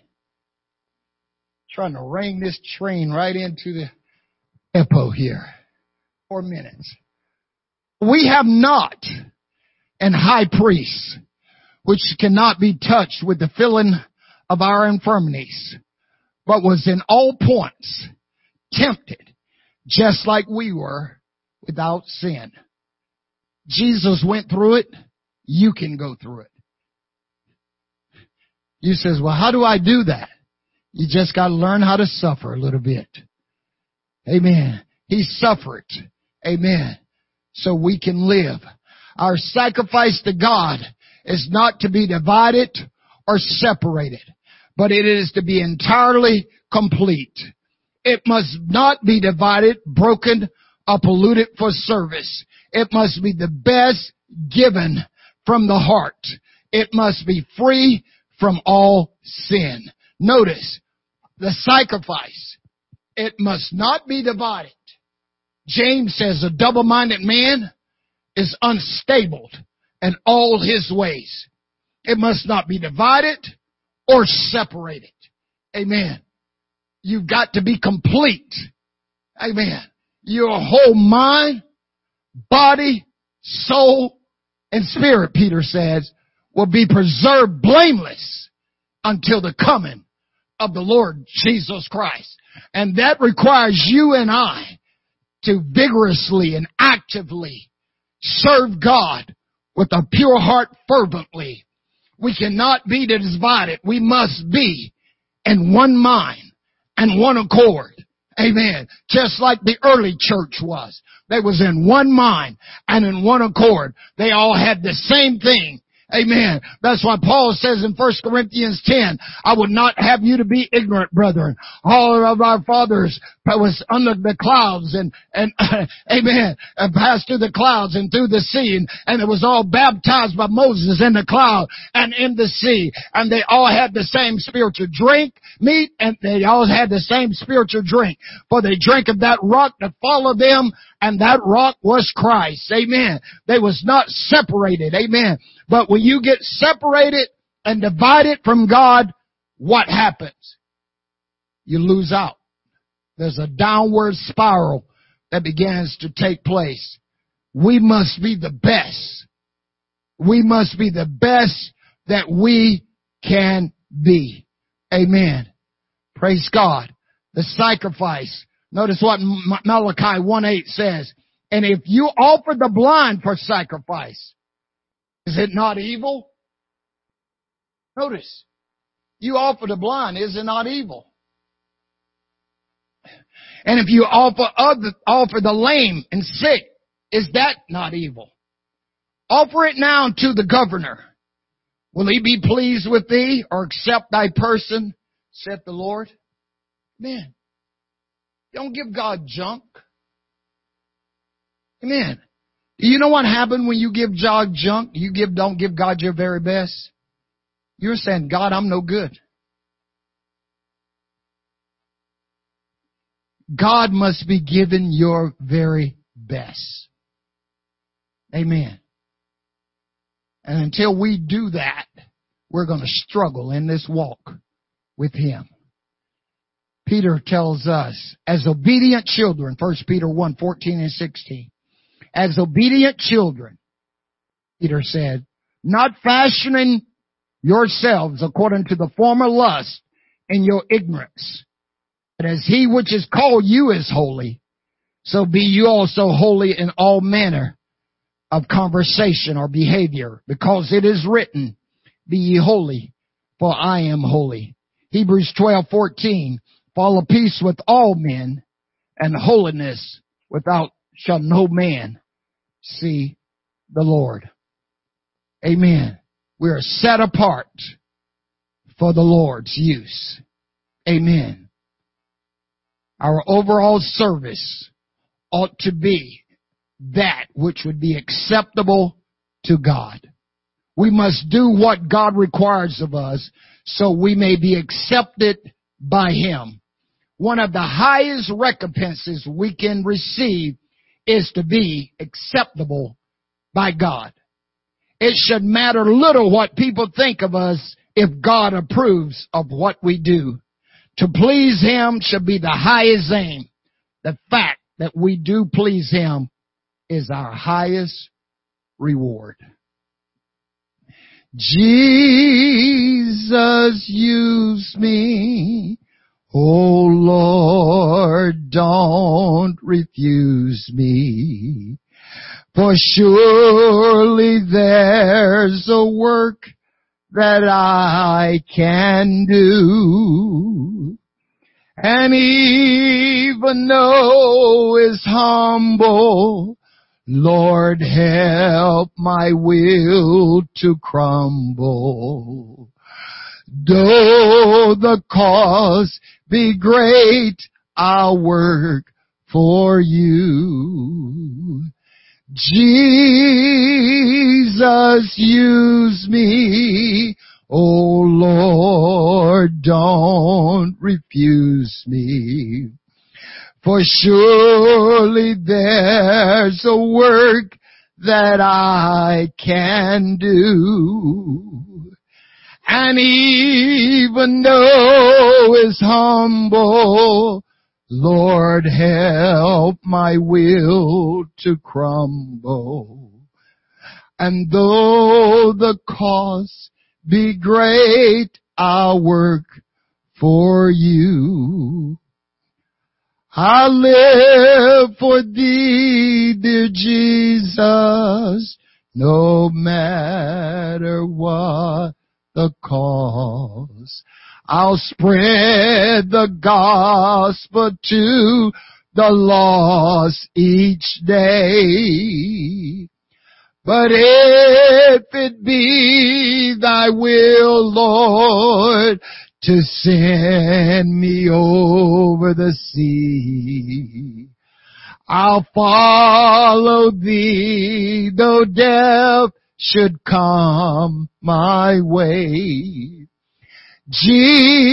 Trying to ring this train right into the epo here. Four minutes. We have not an high priest which cannot be touched with the feeling of our infirmities, but was in all points tempted just like we were without sin. Jesus went through it you can go through it. You says, well, how do I do that? You just got to learn how to suffer a little bit. Amen. He suffered. Amen. So we can live. Our sacrifice to God is not to be divided or separated, but it is to be entirely complete. It must not be divided, broken, or polluted for service. It must be the best given from the heart. It must be free from all sin. Notice the sacrifice. It must not be divided. James says a double-minded man is unstable in all his ways. It must not be divided or separated. Amen. You've got to be complete. Amen. Your whole mind, body, soul, and spirit, Peter says, will be preserved blameless until the coming of the Lord Jesus Christ. And that requires you and I to vigorously and actively serve God with a pure heart fervently. We cannot be divided. We must be in one mind and one accord. Amen. Just like the early church was. They was in one mind and in one accord. They all had the same thing Amen. That's why Paul says in 1 Corinthians 10, I would not have you to be ignorant, brethren. All of our fathers was under the clouds and, and, *laughs* amen, and passed through the clouds and through the sea and, and it was all baptized by Moses in the cloud and in the sea. And they all had the same spiritual drink, meat, and they all had the same spiritual drink. For they drank of that rock that followed them and that rock was Christ. Amen. They was not separated. Amen. But when you get separated and divided from God, what happens? You lose out. There's a downward spiral that begins to take place. We must be the best. We must be the best that we can be. Amen. Praise God. The sacrifice. Notice what Malachi 1-8 says. And if you offer the blind for sacrifice, is it not evil? Notice, you offer the blind, is it not evil? And if you offer other, offer the lame and sick, is that not evil? Offer it now to the governor. Will he be pleased with thee or accept thy person, saith the Lord? Man, don't give God junk. Amen. You know what happened when you give God junk? You give, don't give God your very best. You're saying, God, I'm no good. God must be given your very best. Amen. And until we do that, we're going to struggle in this walk with Him. Peter tells us, as obedient children, 1 Peter 1, 14 and 16, as obedient children, Peter said, not fashioning yourselves according to the former lust in your ignorance. But as he which is called you is holy, so be you also holy in all manner of conversation or behavior, because it is written, be ye holy, for I am holy. Hebrews 12, 14, follow peace with all men and holiness without shall no man see the Lord. Amen. We are set apart for the Lord's use. Amen. Our overall service ought to be that which would be acceptable to God. We must do what God requires of us so we may be accepted by Him. One of the highest recompenses we can receive is to be acceptable by God. It should matter little what people think of us if God approves of what we do. To please Him should be the highest aim. The fact that we do please Him is our highest reward. Jesus use me. Oh Lord, don't refuse me. For surely there's a work that I can do. And even though it's humble, Lord help my will to crumble. Though the cause be great, I'll work for you. Jesus, use me. Oh Lord, don't refuse me. For surely there's a work that I can do. And even though it's humble, Lord, help my will to crumble. And though the cost be great, I'll work for you. I live for thee, dear Jesus, no matter what the cause. I'll spread the gospel to the lost each day. But if it be thy will, Lord, to send me over the sea, I'll follow thee, though death should come my way. Jesus,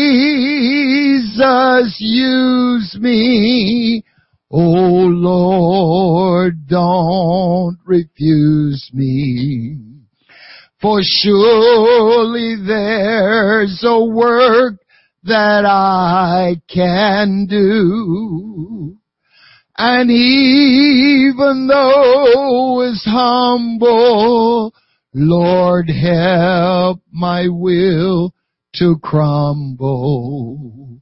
use me. Oh Lord, don't refuse me. For surely there's a work that I can do. And even though it's humble, Lord help my will to crumble.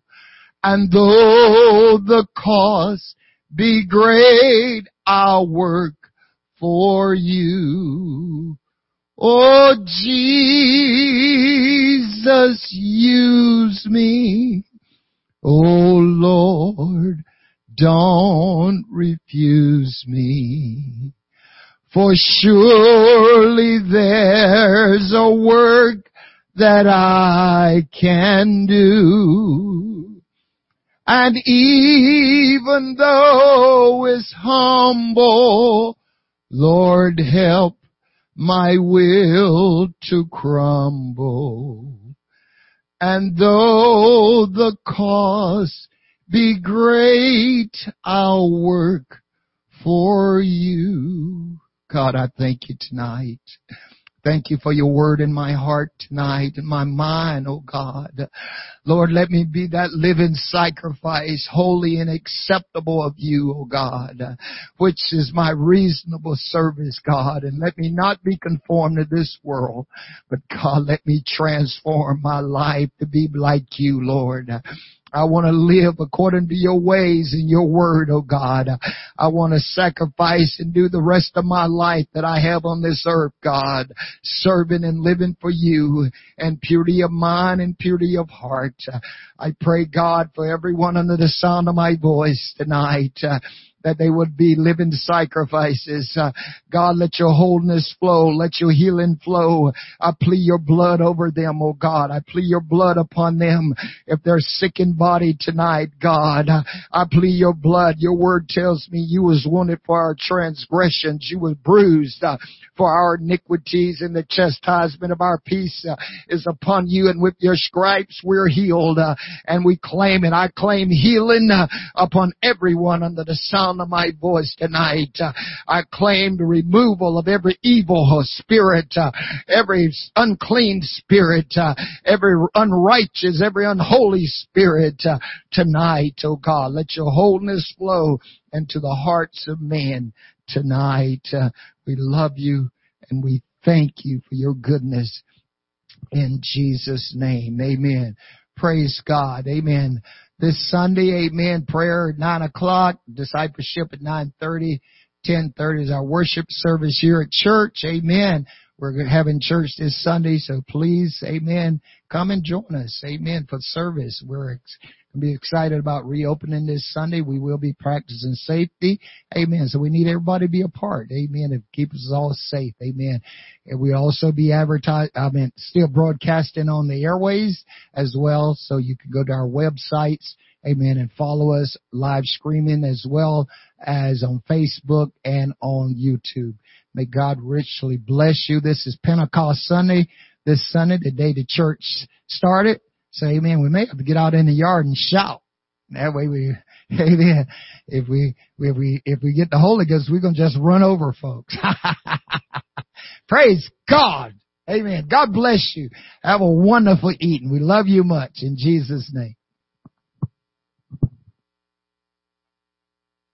And though the cost be great, I'll work for you. Oh Jesus, use me. Oh Lord, don't refuse me. For surely there's a work that I can do. And even though it's humble, Lord help my will to crumble. And though the cost be great, I'll work for you. God, I thank you tonight. Thank you for your word in my heart tonight, in my mind, oh God. Lord, let me be that living sacrifice, holy and acceptable of you, oh God, which is my reasonable service, God. And let me not be conformed to this world, but God, let me transform my life to be like you, Lord. I want to live according to your ways and your word, oh God. I want to sacrifice and do the rest of my life that I have on this earth, God, serving and living for you and purity of mind and purity of heart. I pray, God, for everyone under the sound of my voice tonight that they would be living sacrifices. Uh, God, let your wholeness flow. Let your healing flow. I plead your blood over them, oh God. I plead your blood upon them. If they're sick in body tonight, God, I plead your blood. Your word tells me you was wounded for our transgressions. You was bruised uh, for our iniquities and the chastisement of our peace uh, is upon you and with your stripes we're healed uh, and we claim it. I claim healing uh, upon everyone under the sound sound of my voice tonight. Uh, I claim the removal of every evil spirit, uh, every unclean spirit, uh, every unrighteous, every unholy spirit tonight, oh God. Let your wholeness flow into the hearts of men tonight. We love you and we thank you for your goodness in Jesus' name. Amen. Praise God. Amen this Sunday. Amen. Prayer at 9 o'clock. Discipleship at 9.30. 10.30 is our worship service here at church. Amen. We're having church this Sunday, so please, amen, come and join us. Amen. For service. We're be excited about reopening this Sunday. We will be practicing safety. Amen. So we need everybody to be a part. Amen. It keeps us all safe. Amen. And we also be advertised, I mean, still broadcasting on the airways as well. So you can go to our websites. Amen. And follow us live streaming as well as on Facebook and on YouTube. May God richly bless you. This is Pentecost Sunday. This Sunday, the day the church started. So amen. We may have to get out in the yard and shout. That way we, *laughs* amen. If we, if we, if we get the Holy Ghost, we're going to just run over folks. *laughs* Praise God. Amen. God bless you. Have a wonderful eating. We love you much in Jesus name.